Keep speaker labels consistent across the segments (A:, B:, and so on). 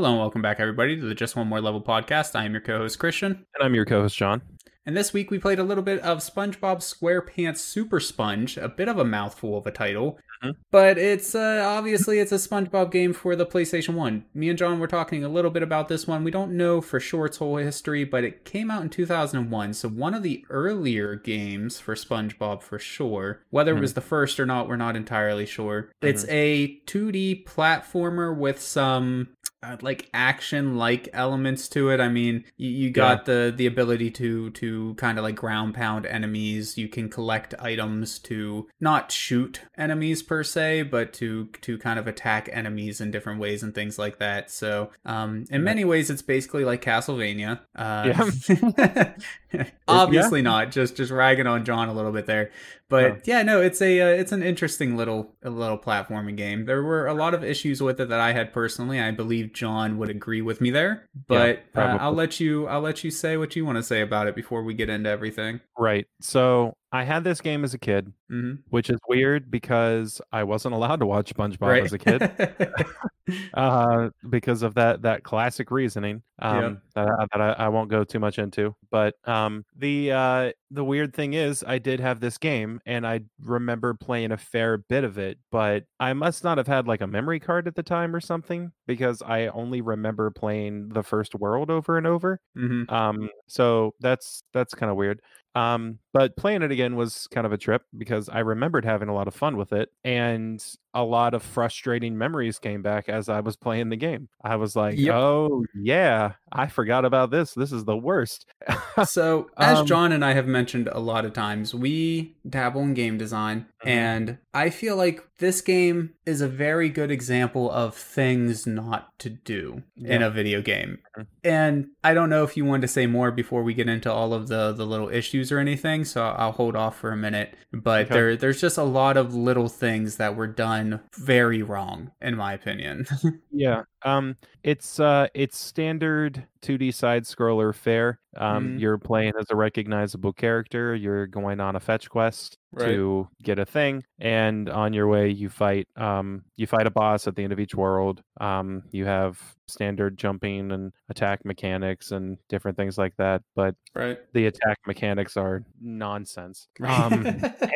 A: Hello and welcome back, everybody, to the Just One More Level podcast. I am your co host, Christian.
B: And I'm your co host, John.
A: And this week we played a little bit of SpongeBob SquarePants Super Sponge, a bit of a mouthful of a title,
B: Mhm.
A: but it's uh, obviously it's a SpongeBob game for the PlayStation 1. Me and John were talking a little bit about this one. We don't know for sure its whole history, but it came out in 2001, so one of the earlier games for SpongeBob for sure. Whether it was the first or not, we're not entirely sure. It's a 2D platformer with some uh, like action like elements to it. I mean, you, you got the the ability to to kind of like ground pound enemies. You can collect items to not shoot enemies per se, but to to kind of attack enemies in different ways and things like that. So, um, in many ways, it's basically like Castlevania. Uh, obviously not. Just just ragging on John a little bit there. But
B: Oh.
A: yeah, no, it's a uh, it's an interesting little little platforming game. There were a lot of issues with it that I had personally. I believe John would agree with me there. But uh. I'll let you I'll let you say what you want to say about it before we get into everything.
B: Right. So I had this game as a kid,
A: hmm
B: which is weird because I wasn't allowed to watch SpongeBob as a kid uh, because of that that classic reasoning um, that, I, that I, I won't go too much into. But um, the uh, the weird thing is, I did have this game, and I remember playing a fair bit of it, but I must not have had like a memory card at the time or something because I only remember playing the first world over and over.
A: hmm
B: Um, so that's that's kind of weird. Um, but playing it again was kind of a trip because I remembered having a lot of fun with it, and a lot of frustrating memories came back as I was playing the game. I was like,
A: Yep.
B: "Oh yeah, I forgot about this. This is the worst."
A: So, as
B: Um,
A: John and I have mentioned a lot of times, we dabble in game design,
B: Mhm.
A: and I feel like this game is a very good example of things not to do in a video game.
B: Mhm.
A: And I don't know if you wanted to say more before we get into all of the the little issues or anything, so I'll hold off for a minute. But
B: Okay.
A: there there's just a lot of little things that were done very wrong, in my opinion.
B: yeah. Um, it's uh, it's standard 2D side scroller fare. Um,
A: Mhm.
B: you're playing as a recognizable character. You're going on a fetch quest
A: Right.
B: to get a thing, and on your way you fight um you fight a boss at the end of each world. Um, you have standard jumping and attack mechanics and different things like that, but
A: right.
B: the attack mechanics are nonsense. Um,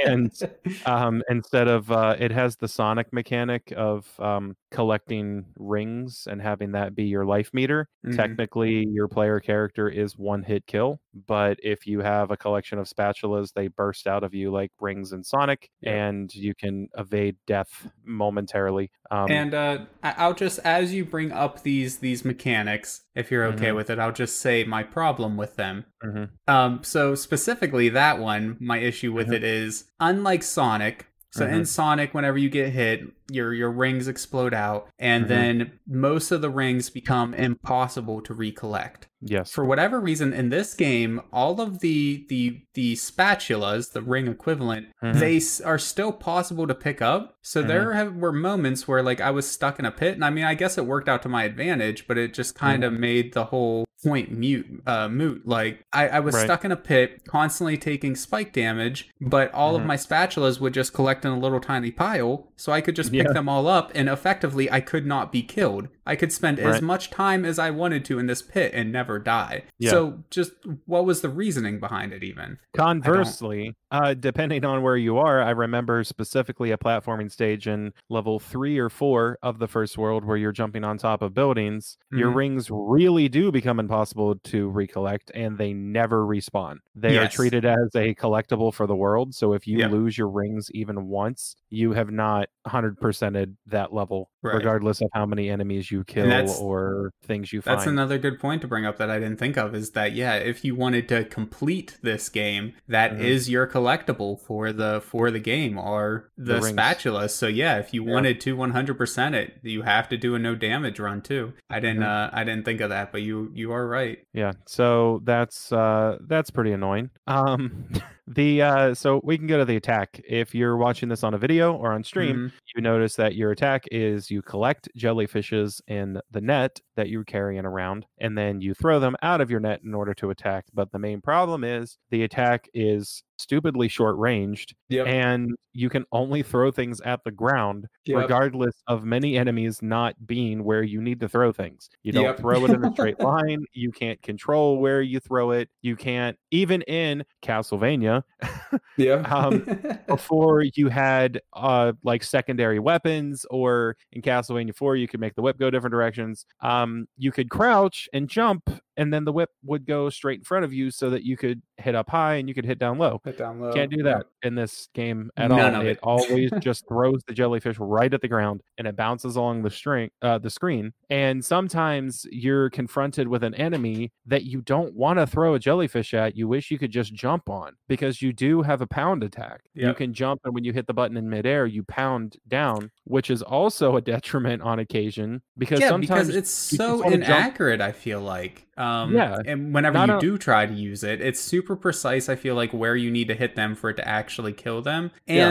B: and um, instead of uh, it has the Sonic mechanic of um, collecting rings and having that be your life meter.
A: Mhm.
B: Technically, your player character is one hit kill, but if you have a collection of spatulas, they burst out of you like rings in Sonic,
A: Yeah.
B: and you can evade death momentarily. Um,
A: and uh, I'll just, as you bring up these these mechanics, if you're okay
B: Mhm.
A: with it, I'll just say my problem with them.
B: mhm,
A: Um, so specifically that one, my issue with
B: Mhm.
A: it is unlike Sonic. So in
B: Mhm.
A: Sonic, whenever you get hit, your your rings explode out, and
B: Mhm.
A: then most of the rings become impossible to recollect.
B: yes,
A: For whatever reason, in this game, all of the the the spatulas, the ring equivalent,
B: Mhm.
A: they s- are still possible to pick up. So there have, were moments where like I was stuck in a pit, and I mean, I guess it worked out to my advantage, but it just kind of made the whole point mute uh moot like i i was
B: Right.
A: stuck in a pit constantly taking spike damage but all of
B: Mhm.
A: my spatulas would just collect in a little tiny pile so i could just pick
B: Yeah.
A: them all up and effectively i could not be killed i could spend as much time as i wanted to in this pit and never die
B: Yeah.
A: so just what was the reasoning behind it even
B: Conversely, uh, depending on where you are, I remember specifically a platforming stage in level three or four of the first world where you're jumping on top of buildings. Your
A: Mhm.
B: rings really do become impossible to recollect and they never respawn. They are treated as a collectible for the world. So if you
A: Yep.
B: lose your rings even once, you have not 100%ed that level,
A: Right.
B: regardless of how many enemies you kill
A: that's-
B: or things you
A: That's another good point to bring up that I didn't think of is that yeah, if you wanted to complete this game, that is
B: Mhm.
A: your collectible for the for the game or the,
B: The
A: spatula. So yeah, if you
B: Yeah.
A: wanted to 100% it, you have to do a no damage run too. I didn't
B: Mhm.
A: uh I didn't think of that, but you you are right.
B: Yeah, so that's uh that's pretty annoying. Um the uh so we can go to the attack. If you're watching this on a video or on stream,
A: Mhm.
B: you notice that your attack is you collect jellyfishes in the net that you're carrying around and then you throw them out of your net in order to attack. But the main problem is the attack is stupidly short ranged,
A: Yep.
B: and you can only throw things at the ground,
A: Yep.
B: regardless of many enemies not being where you need to throw things. You don't
A: Yep.
B: throw it in a straight line. You can't control where you throw it. You can't even in Castlevania
A: yeah.
B: um, before you had uh like secondary weapons or in Castlevania 4 you could make the whip go different directions. Um you could crouch and jump and then the whip would go straight in front of you so that you could hit up high and you could hit down low.
A: Hit down low.
B: Can't do that in this game at
A: None
B: all. It
A: it.
B: always just throws the jellyfish right at the ground and it bounces along the string uh, the screen. And sometimes you're confronted with an enemy that you don't want to throw a jellyfish at. You wish you could just jump on because you do have a pound attack. You can jump and when you hit the button in midair, you pound down, which is also a detriment on occasion because
A: yeah,
B: sometimes
A: because it's so
B: wanna jump-
A: inaccurate. I feel like, um,
B: Yeah.
A: and whenever you
B: a-
A: do try to use it, it's super precise. I feel like where you need to hit them for it to actually kill them,
B: Yeah.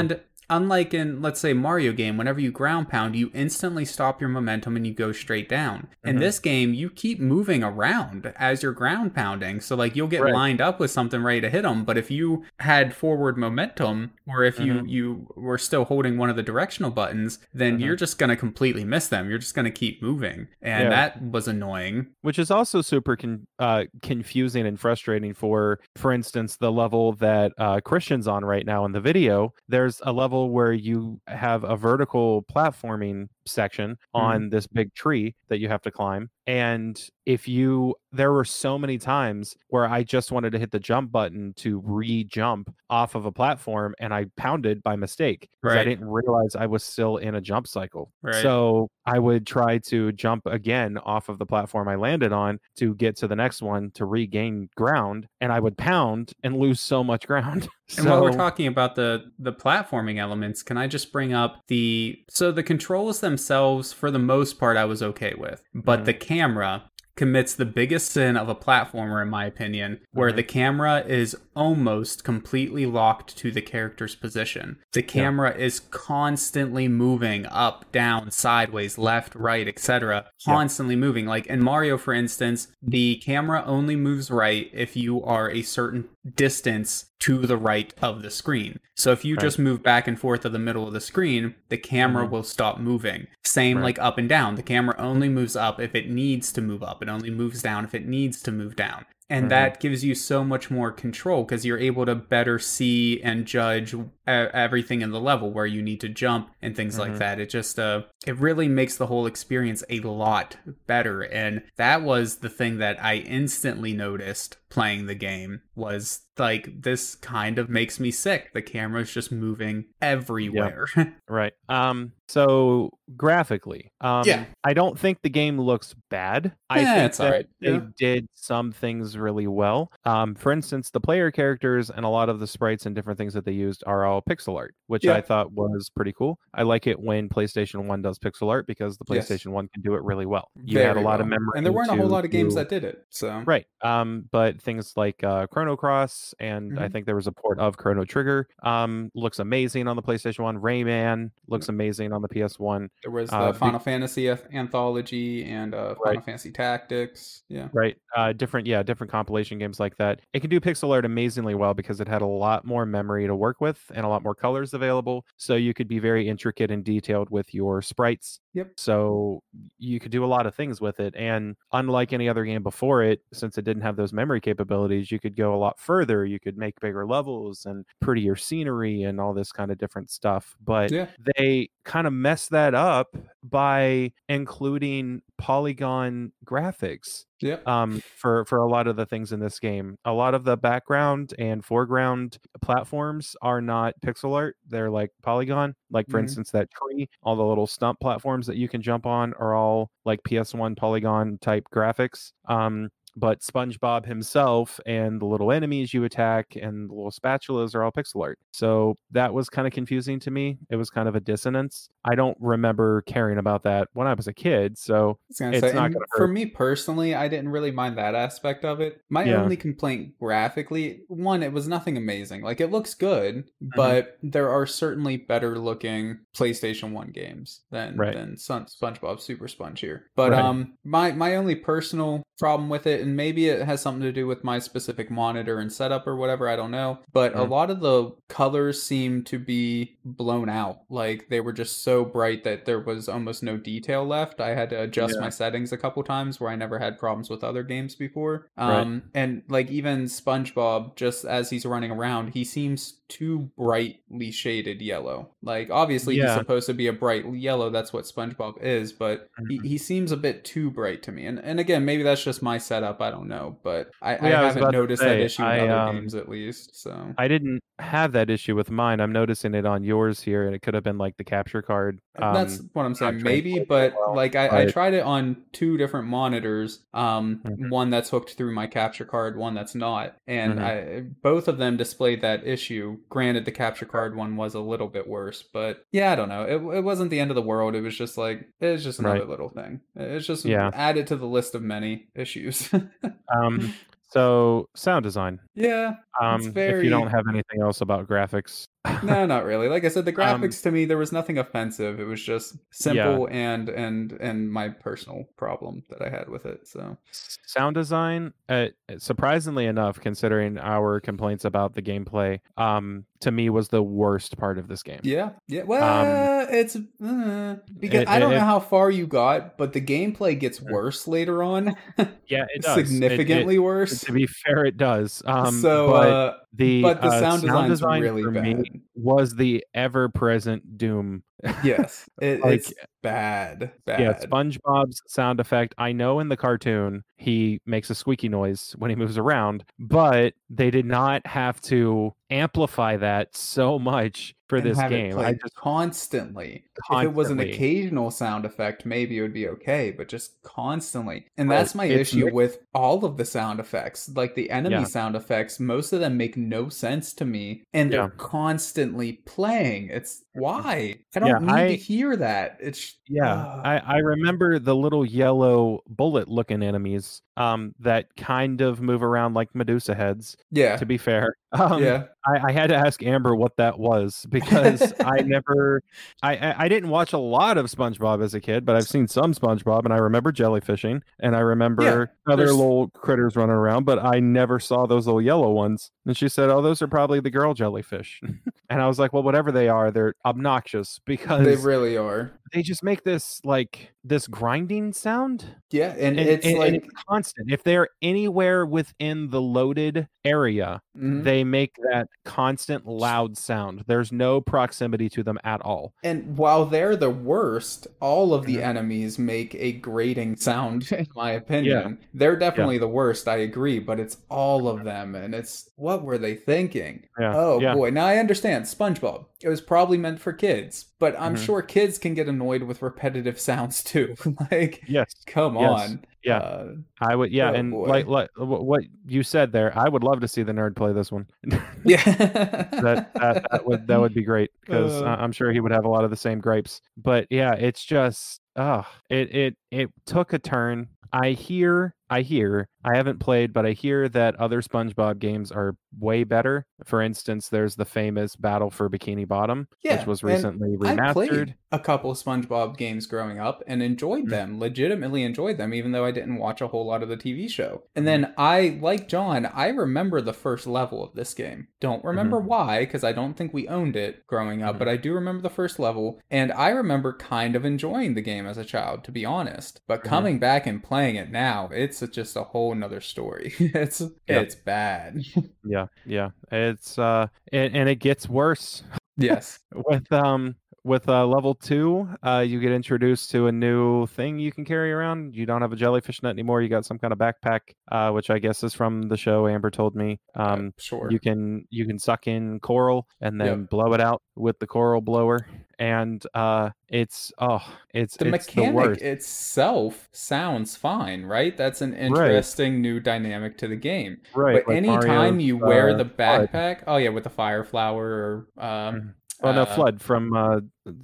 A: Unlike in let's say Mario game, whenever you ground pound, you instantly stop your momentum and you go straight down. In
B: Mhm.
A: this game, you keep moving around as you're ground pounding, so like you'll get
B: Right.
A: lined up with something ready to hit them. But if you had forward momentum, or if you
B: Mhm.
A: you were still holding one of the directional buttons, then
B: Mhm.
A: you're just gonna completely miss them. You're just gonna keep moving, and
B: Yeah.
A: that was annoying.
B: which is also super con- uh, confusing and frustrating for for instance the level that uh, christian's on right now in the video there's a level where you have a vertical platforming section mm-hmm. on this big tree that you have to climb and if you there were so many times where i just wanted to hit the jump button to re-jump off of a platform and i pounded by mistake 'cause i didn't realize i was still in a jump cycle
A: Right.
B: so I would try to jump again off of the platform I landed on to get to the next one to regain ground, and I would pound and lose so much ground.
A: And while we're talking about the the platforming elements, can I just bring up the so the controls themselves for the most part I was okay with, but
B: Mhm.
A: the camera commits the biggest sin of a platformer in my opinion, where
B: Mhm.
A: the camera is almost completely locked to the character's position. The camera is constantly moving up, down, sideways, left, right, etc.
B: Yeah.
A: Constantly moving. Like in Mario for instance, the camera only moves right if you are a certain distance to the right of the screen. So if you
B: Right.
A: just move back and forth to the middle of the screen, the camera
B: Mhm.
A: will stop moving. Same
B: Right.
A: like up and down. The camera only moves up if it needs to move up. It only moves down if it needs to move down. And
B: Mhm.
A: that gives you so much more control because you're able to better see and judge everything in the level where you need to jump and things like
B: Mhm.
A: that. It just uh it really makes the whole experience a lot better and that was the thing that I instantly noticed playing the game was like this kind of makes me sick. The camera's just moving everywhere.
B: right. Um. So graphically, um,
A: Yeah.
B: I don't think the game looks bad. I
A: Yeah,
B: think
A: it's
B: that they
A: yeah.
B: did some things really well. Um. For instance, the player characters and a lot of the sprites and different things that they used are all pixel art, which. I thought was pretty cool. I like it when PlayStation One does pixel art because the
A: Yes.
B: PlayStation One can do it really well. You had a
A: Very
B: lot of memory,
A: And there weren't a whole lot of games
B: do-
A: that did it. So
B: Right. Um, but things like uh, Chrono Cross and I
A: Mhm.
B: think there was a port of Chrono Trigger. Um, looks amazing on the PlayStation One. Rayman looks amazing on the PS One.
A: there was the
B: Uh, the-
A: Final Fantasy anthology and uh, Final
B: Right.
A: Fantasy Tactics. Yeah.
B: Right. Uh, different, yeah, different compilation games like that. It can do pixel art amazingly well because it had a lot more memory to work with and a lot more colors available. So you could be very intricate and detailed with your sprites.
A: Yep.
B: So you could do a lot of things with it. And unlike any other game before it, since it didn't have those memory capabilities, you could go a lot further. You could make bigger levels and prettier scenery and all this kind of different stuff. But
A: Yeah.
B: they kind of messed that up by including polygon graphics
A: Yep.
B: um, for for a lot of the things in this game. A lot of the background and foreground platforms are not pixel art; they're like polygon. Like for
A: Mhm.
B: instance, that tree, all the little stump platforms that you can jump on are all like PS1 polygon type graphics. Um, but SpongeBob himself and the little enemies you attack and the little spatulas are all pixel art. So that was kind of confusing to me. It was kind of a dissonance. I don't remember caring about that when I was a kid. So It's
A: say,
B: not
A: for me personally, I didn't really mind that aspect of it. My
B: Yeah.
A: only complaint graphically, one, it was nothing amazing. Like it looks good,
B: Mm-hmm.
A: but there are certainly better looking PlayStation One games than
B: Right.
A: than Sun, SpongeBob Super Sponge here. But
B: Right.
A: um, my my only personal problem with it and maybe it has something to do with my specific monitor and setup or whatever. I don't know, but a
B: Mhm.
A: lot of the colors seem to be blown out. Like they were just so bright that there was almost no detail left. I had to adjust
B: Yeah.
A: my settings a couple times where I never had problems with other games before.
B: Right.
A: Um, and like even SpongeBob, just as he's running around, he seems too brightly shaded yellow. Like obviously he's supposed to be a bright yellow. That's what SpongeBob is, but he,
B: Mhm.
A: he seems a bit too bright to me. And and again, maybe that's just my setup. I don't know, but I,
B: Yeah, I
A: haven't noticed that issue with
B: I,
A: other
B: um,
A: games at least. So
B: I didn't have that issue with mine. I'm noticing it on yours here, and it could have been like the capture card.
A: that's
B: Um,
A: what I'm saying. Maybe, but
B: well,
A: like I, I tried it on two different monitors. Um,
B: Mhm.
A: one that's hooked through my capture card, one that's not, and
B: Mhm.
A: I both of them displayed that issue. Granted, the capture card one was a little bit worse, but yeah, I don't know. It it wasn't the end of the world. It was just like it's just another
B: Right.
A: little thing. It's just
B: Yeah.
A: added to the list of many issues.
B: um, so sound design.
A: yeah,
B: Um, if you don't have anything else about graphics,
A: no, not really. Like I said, the
B: Um,
A: graphics to me there was nothing offensive. It was just simple and and and my personal problem that I had with it. So
B: sound design uh, surprisingly enough considering our complaints about the gameplay um to me was the worst part of this game
A: yeah, yeah. Well, it's uh, because
B: it-
A: I don't
B: it-
A: know how far you got, but the gameplay gets worse later on,
B: yeah it does It- it-
A: significantly worse.
B: to be fair it does um
A: so,
B: but
A: uh,
B: the
A: but the
B: uh,
A: sound design
B: design
A: really bad.
B: me was the ever-present doom
A: yes, it,
B: Like,
A: it's bad, bad.
B: Yeah, SpongeBob's sound effect. I know in the cartoon he makes a squeaky noise when he moves around, but they did not have to amplify that so much for this game. I just
A: constantly. If it was an occasional sound effect, maybe it would be okay, but just constantly. And
B: Right.
A: that's my
B: It's
A: issue
B: mixed.
A: with all of the sound effects. Like the enemy
B: Yeah.
A: sound effects, most of them make no sense to me, and they're constantly playing. It's why I don't
B: Yeah,
A: need
B: I-
A: to hear that. It's
B: yeah,
A: Ugh.
B: I, I remember the little yellow bullet looking enemies um that kind of move around like Medusa heads,
A: yeah,
B: to be fair. Um,
A: yeah.
B: I, I had to ask Amber what that was because I never, I, I I didn't watch a lot of SpongeBob as a kid, but I've seen some SpongeBob, and I remember jellyfishing, and I remember other
A: there's-
B: little critters running around, but I never saw those little yellow ones. And she said, "Oh, those are probably the girl jellyfish," and I was like, "Well, whatever they are, they're obnoxious because they,
A: really are.
B: Just make this like this grinding sound."
A: Yeah, and,
B: And
A: it's
B: and- and
A: like
B: it's constant. If they're anywhere within the loaded area,
A: mhm.
B: they make that constant loud sound. There's no proximity to them at all.
A: And while they're the worst, all of the
B: Mhm.
A: enemies make a grating sound, in my opinion. They're definitely the worst, I agree, but it's all of them. And it's what were they thinking?
B: Yeah.
A: Oh
B: yeah.
A: boy. Now I understand SpongeBob. It was probably meant for kids, but I'm
B: Mhm.
A: sure kids can get annoyed with repetitive sounds too. like,
B: Yes.
A: come
B: Yes.
A: on.
B: Yeah.
A: Uh,
B: I would. Yeah.
A: Oh,
B: and
A: boy.
B: like, like what you said there, I would love to see the nerd play this one.
A: yeah.
B: that, that that would that would be great because
A: Uh.
B: I'm sure he would have a lot of the same gripes. But yeah, it's just oh, it it it took a turn. I hear, I hear, I haven't played, but I hear that other SpongeBob games are way better. For instance, there's the famous Battle for Bikini Bottom,
A: Yeah,
B: which was recently
A: I played a couple of SpongeBob games growing up and enjoyed
B: Mm.
A: them, legitimately enjoyed them, even though I didn't watch a whole lot of the TV show. And
B: Mm.
A: then I, like John, I remember the first level of this game. Don't remember
B: Mm-hmm.
A: why, because I don't think we owned it growing up,
B: Mhm.
A: but I do remember the first level. And I remember kind of enjoying the game as a child, to be honest. But
B: Mhm.
A: coming back and playing it now, it's just a whole nother story. it's
B: Yeah.
A: it's bad.
B: Yeah, yeah, it's uh, and, and it gets worse.
A: yes.
B: with um with uh level two uh you get introduced to a new thing you can carry around you don't have a jellyfish net anymore you got some kind of backpack uh which i guess is from the show amber told me um
A: sure.
B: you can you can suck in coral and then
A: Yep.
B: blow it out with the coral blower and uh it's oh it's
A: the
B: it's the
A: mechanic
B: worst
A: itself sounds fine, right? That's an interesting new dynamic to the game.
B: right
A: but
B: like
A: anytime
B: Mario's,
A: you wear
B: uh,
A: the backpack, oh yeah, with the fire flower or um,
B: Oh no,
A: Uh,
B: FLUDD from uh,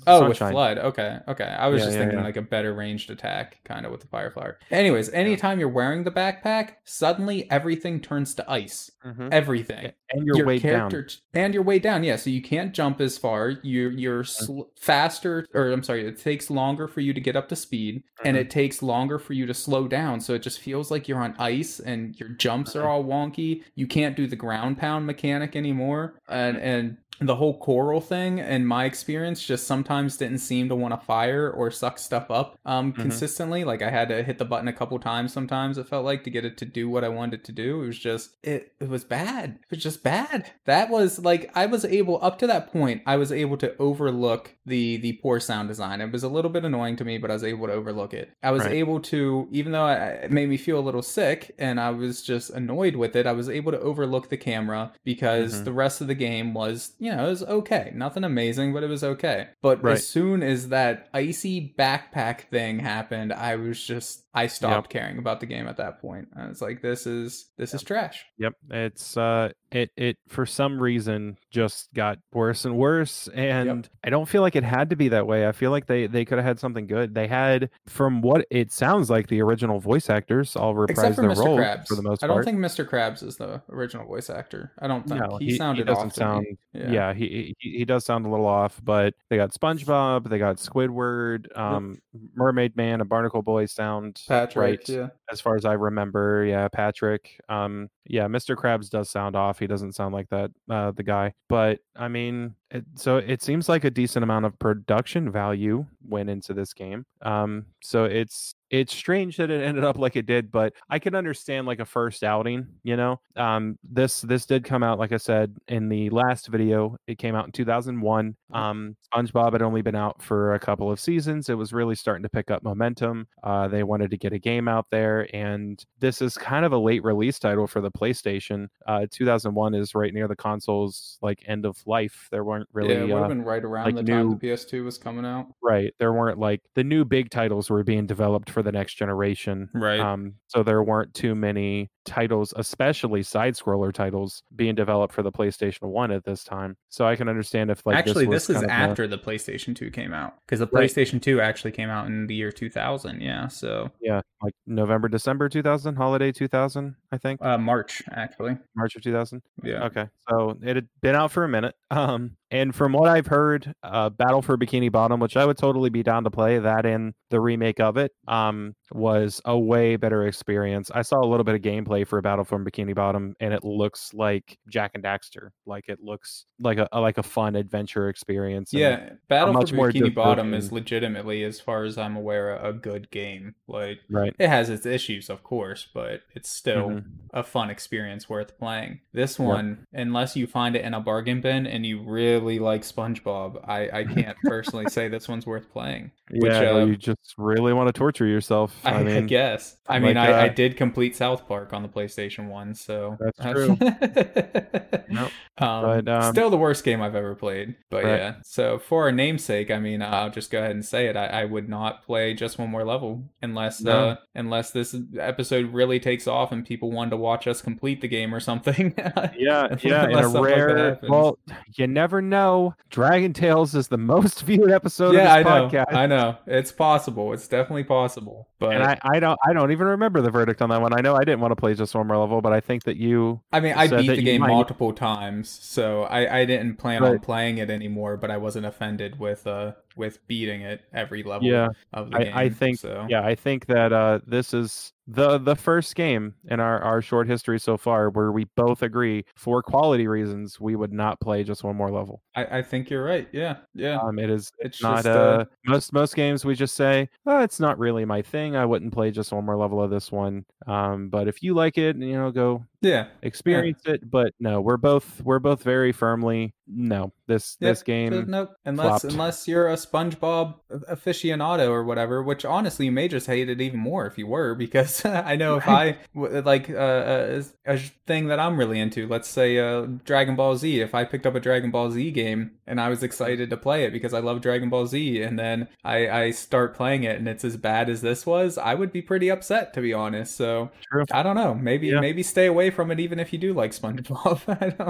A: Oh, with FLUDD. Okay, okay. I was
B: Yeah,
A: just
B: yeah,
A: thinking
B: yeah.
A: like a better ranged attack, kind of with the fire flower. Anyways, anytime you're wearing the backpack, suddenly everything turns to ice.
B: Mhm.
A: Everything.
B: and you're
A: your
B: way down.
A: character and you're way down. Yeah, so you can't jump as far. You you're
B: Mm-hmm.
A: sl- faster, or I'm sorry, it takes longer for you to get up to speed, and
B: Mhm.
A: it takes longer for you to slow down. So it just feels like you're on ice, and your jumps
B: Mm-hmm.
A: are all wonky. You can't do the ground pound mechanic anymore, and
B: Mm-hmm.
A: and the whole coral thing in my experience just sometimes didn't seem to want to fire or suck stuff up um
B: Mhm.
A: consistently like i had to hit the button a couple times sometimes it felt like to get it to do what i wanted it to do it was just it it was bad it was just bad that was like i was able up to that point i was able to overlook the the poor sound design it was a little bit annoying to me but i was able to overlook it i was
B: Right.
A: able to even though I, it made me feel a little sick and i was just annoyed with it i was able to overlook the camera because
B: Mhm.
A: the rest of the game was you know it was okay nothing amazing but it was okay but
B: Right.
A: as soon as that icy backpack thing happened i was just i stopped caring about the game at that point i was like this is this is trash
B: Yep, it's uh, it it for some reason just got worse and worse, and I don't feel like it had to be that way. I feel like they they could have had something good. They had, from what it sounds like, the original voice actors all reprised their
A: mr
B: roles
A: krabs
B: for the most part.
A: i don't think mr krabs is the original voice actor i don't think
B: no,
A: he, sounded
B: doesn't
A: off
B: sound.
A: me.
B: Yeah, he, he he does sound a little off, but they got SpongeBob, they got Squidward, um, Mermaid Man, and Barnacle Boy sound
A: patrick
B: right
A: yeah
B: as far as I remember. Yeah, Patrick. Um, yeah, Mr. Krabs does sound off. He doesn't sound like that, uh, the guy. But I mean, it, so it seems like a decent amount of production value went into this game. Um, so it's it's strange that it ended up like it did, but I can understand like a first outing. You know, um, this this did come out like I said in the last video. It came out in 2001. Um, SpongeBob had only been out for a couple of seasons. It was really starting to pick up momentum. Uh, they wanted to get a game out there, and this is kind of a late release title for the PlayStation. Uh, 2001 is right near the console's like end of life. There weren't really
A: yeah, it would
B: uh,
A: have been right around
B: like
A: the
B: new-
A: time the PS2 was coming out.
B: right. There weren't like the new big titles were being developed for the next generation.
A: Right.
B: Um, so there weren't too many titles, especially side scroller titles, being developed for the PlayStation One at this time. So I can understand if like
A: actually,
B: this, was
A: this, is
B: of a-
A: after the PlayStation 2 came out because the
B: Right.
A: PlayStation 2 actually came out in the year 2000. Yeah, so
B: yeah, like November, December 2000, holiday 2000, I think,
A: uh, March actually.
B: March of 2000.
A: Yeah.
B: Okay, so it had been out for a minute. Um, and from what I've heard, uh, Battle for Bikini Bottom, which I would totally be down to play, that in the remake of it, um, was a way better experience. I saw a little bit of gameplay for Battle for Bikini Bottom, and it looks like Jak and Daxter. Like it looks like a, like a fun adventure experience.
A: Yeah, Battle for Bikini Bottom is legitimately, as far as I'm aware, a good game. Like
B: right.
A: it has its issues, of course, but it's still
B: Mhm.
A: a fun experience worth playing. This one, unless you find it in a bargain bin and you really like SpongeBob, I, I can't personally say this one's worth playing. Which,
B: yeah, or
A: uh,
B: you just really want to torture yourself.
A: I,
B: I mean,
A: guess. I mean,
B: like,
A: I, I
B: uh,
A: did complete South Park on the PlayStation One, so
B: That's true.
A: um,
B: But, um,
A: still the worst game I've ever played. But
B: Right.
A: yeah, so for a namesake, I mean, I'll just go ahead and say it. I, I would not play just one more level unless
B: No.
A: uh, unless this episode really takes off and people want to watch us complete the game or something.
B: Yeah, yeah, in a
A: something like
B: rare. well, you never know. Dragon Tales is the most viewed episode
A: yeah, I
B: of this
A: know.
B: podcast,
A: I know. It's possible. It's definitely possible. But
B: and I, I don't, I don't even remember the verdict on that one. I know I didn't want to play just one more level, but I think that you,
A: I mean, I beat the game
B: might-
A: multiple times, so I, I didn't plan on playing it anymore. But I wasn't offended with uh with beating it every level
B: yeah,
A: of the
B: I,
A: game.
B: I think,
A: so.
B: yeah, I think that uh, this is the the first game in our our short history so far where we both agree for quality reasons we would not play just one more level.
A: I, I think you're right. Yeah, yeah.
B: Um, it is
A: it's
B: not
A: just
B: uh,
A: uh,
B: most most games we just say oh, it's not really my thing i wouldn't play just one more level of this one um but if you like it you know go
A: yeah,
B: experience it but no we're both we're both very firmly no this
A: Yep,
B: this game
A: nope. Unless
B: flopped.
A: unless you're a SpongeBob aficionado or whatever, which honestly you may just hate it even more if you were, because I know if I like uh, a, a thing that I'm really into, let's say uh, Dragon Ball Z. If I picked up a Dragon Ball Z game and I was excited to play it because I love Dragon Ball Z, and then I, I start playing it and it's as bad as this was, I would be pretty upset to be honest. So
B: True.
A: I don't know. Maybe
B: Yeah.
A: maybe stay away from it even if you do like SpongeBob. I don't.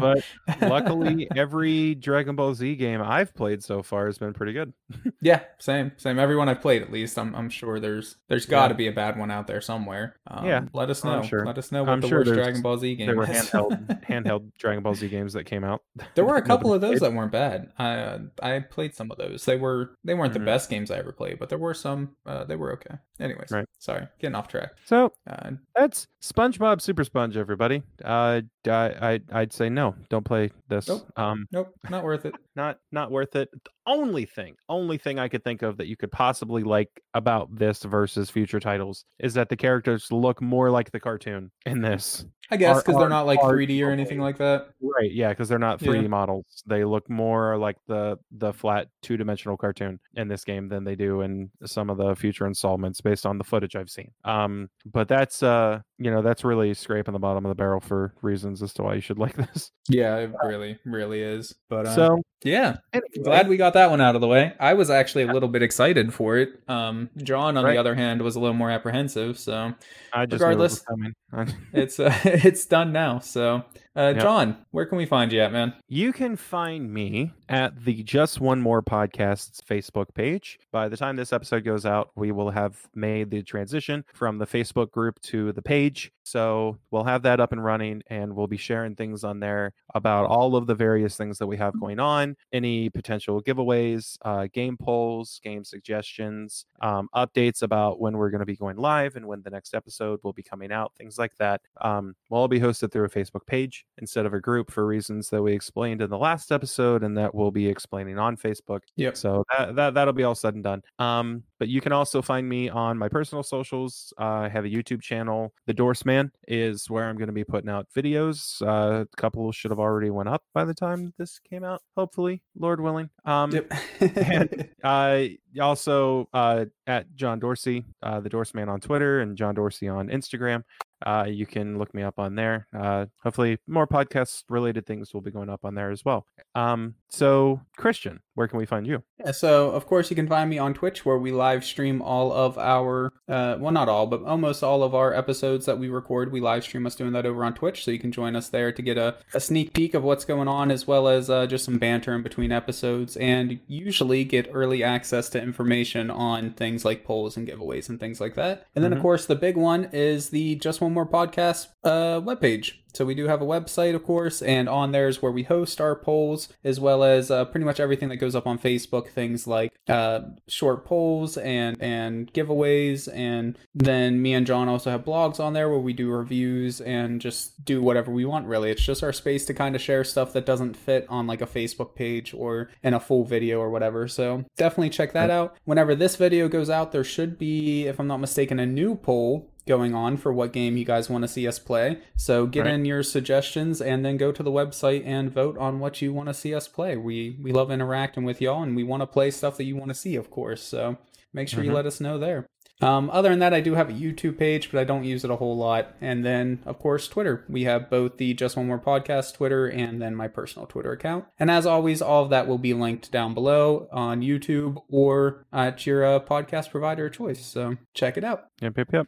B: but luckily every every Dragon Ball Z game I've played so far has been pretty good.
A: yeah, same, same. Everyone I've played, at least, I'm, I'm sure there's there's got to
B: Yeah.
A: be a bad one out there somewhere. Um,
B: Yeah,
A: let us know.
B: sure.
A: Let us know what
B: I'm
A: the
B: sure
A: worst Dragon Ball Z game
B: There were handheld handheld Dragon Ball Z games that came out.
A: There were a couple of those
B: played.
A: that weren't bad. I uh, I played some of those. They were they weren't
B: Mhm.
A: the best games I ever played, but there were some. Uh, they were okay. Anyways,
B: Right.
A: sorry, getting off track.
B: So
A: Uh,
B: that's SpongeBob Super Sponge, everybody. Uh, I, I I'd say no, don't play this.
A: Nope.
B: Um,
A: nope, not worth it.
B: not not worth it. The only thing, only thing I could think of that you could possibly like about this versus future titles is that the characters look more like the cartoon in this.
A: I guess because they're not like
B: are
A: 3D or anything like that.
B: Right, yeah, because they're not 3D models. They look more like the the flat two dimensional cartoon in this game than they do in some of the future installments based on the footage I've seen. Um, but that's uh, you know, that's really scraping the bottom of the barrel for reasons as to why you should like this.
A: Yeah, it really, really is. But uh,
B: So
A: yeah,
B: anyway,
A: glad we got that one out of the way. I was actually a little bit excited for it. Um, John, on
B: Right.
A: the other hand, was a little more apprehensive. So
B: I just knew it
A: regardless-
B: coming.
A: it's uh, it's done now. So, uh,
B: Yep.
A: John, where can we find you at, man?
B: You can find me at the Just One More Podcast's Facebook page. By the time this episode goes out, we will have made the transition from the Facebook group to the page. So we'll have that up and running, and we'll be sharing things on there about all of the various things that we have going on, any potential giveaways, uh, game polls, game suggestions, um, updates about when we're going to be going live and when the next episode will be coming out, things like that. Um, will all be hosted through a Facebook page instead of a group for reasons that we explained in the last episode and that we'll be explaining on Facebook.
A: Yeah.
B: So that, that that'll be all said and done. Um, but you can also find me on my personal socials. Uh, I have a YouTube channel. The Dorseman is where I'm going to be putting out videos. Uh, a couple should have already went up by the time this came out. Hopefully, Lord willing. Um,
A: Yep.
B: and uh, also uh, at John Dorsey, uh, the Dorseman on Twitter, and John Dorsey on Instagram. Uh, you can look me up on there. Uh, hopefully, more podcast related things will be going up on there as well. Um, so, Christian, where can we find you?
A: Yeah, so of course you can find me on Twitch where we live stream all of our uh well not all but almost all of our episodes that we record we live stream us doing that over on Twitch so you can join us there to get a, a sneak peek of what's going on as well as uh, just some banter in between episodes and usually get early access to information on things like polls and giveaways and things like that. And then of
B: Mhm.
A: course the big one is the Just One More Podcast uh webpage. So we do have a website, of course, and on there is where we host our polls, as well as uh, pretty much everything that goes up on Facebook. Things like uh, short polls and and giveaways, and then me and John also have blogs on there where we do reviews and just do whatever we want. Really, it's just our space to kind of share stuff that doesn't fit on like a Facebook page or in a full video or whatever. So definitely check that out. Whenever this video goes out, there should be, if I'm not mistaken, a new poll going on for what game you guys want to see us play. So get
B: Right.
A: in your suggestions and then go to the website and vote on what you want to see us play. We we love interacting with y'all and we want to play stuff that you want to see, of course. So make sure you
B: Mhm.
A: let us know there. Um, other than that, I do have a YouTube page, but I don't use it a whole lot. And then, of course, Twitter. We have both the Just One More Podcast Twitter and then my personal Twitter account. And as always, all of that will be linked down below on YouTube or at your uh, podcast provider of choice. So check it out.
B: Yep, yep, yep.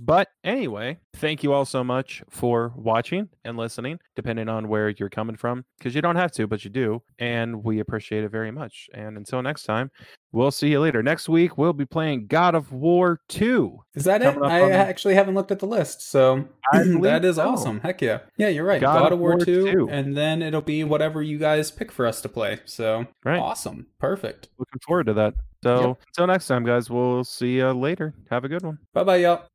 B: But anyway, thank you all so much for watching and listening, depending on where you're coming from, because you don't have to, but you do. And we appreciate it very much. And until next time, we'll see you later. Next week, we'll be playing God of War 2.
A: Is that it? I
B: the-
A: actually haven't looked at the list, so that is
B: so.
A: awesome. Heck yeah, yeah, you're right.
B: God
A: God,
B: of
A: of War,
B: War
A: 2,
B: 2.
A: and then it'll be whatever you guys pick for us to play. So
B: Right.
A: awesome, perfect.
B: Looking forward to that. So
A: Yep.
B: until next time, guys, we'll see you later. Have a good one.
A: Bye bye, y'all.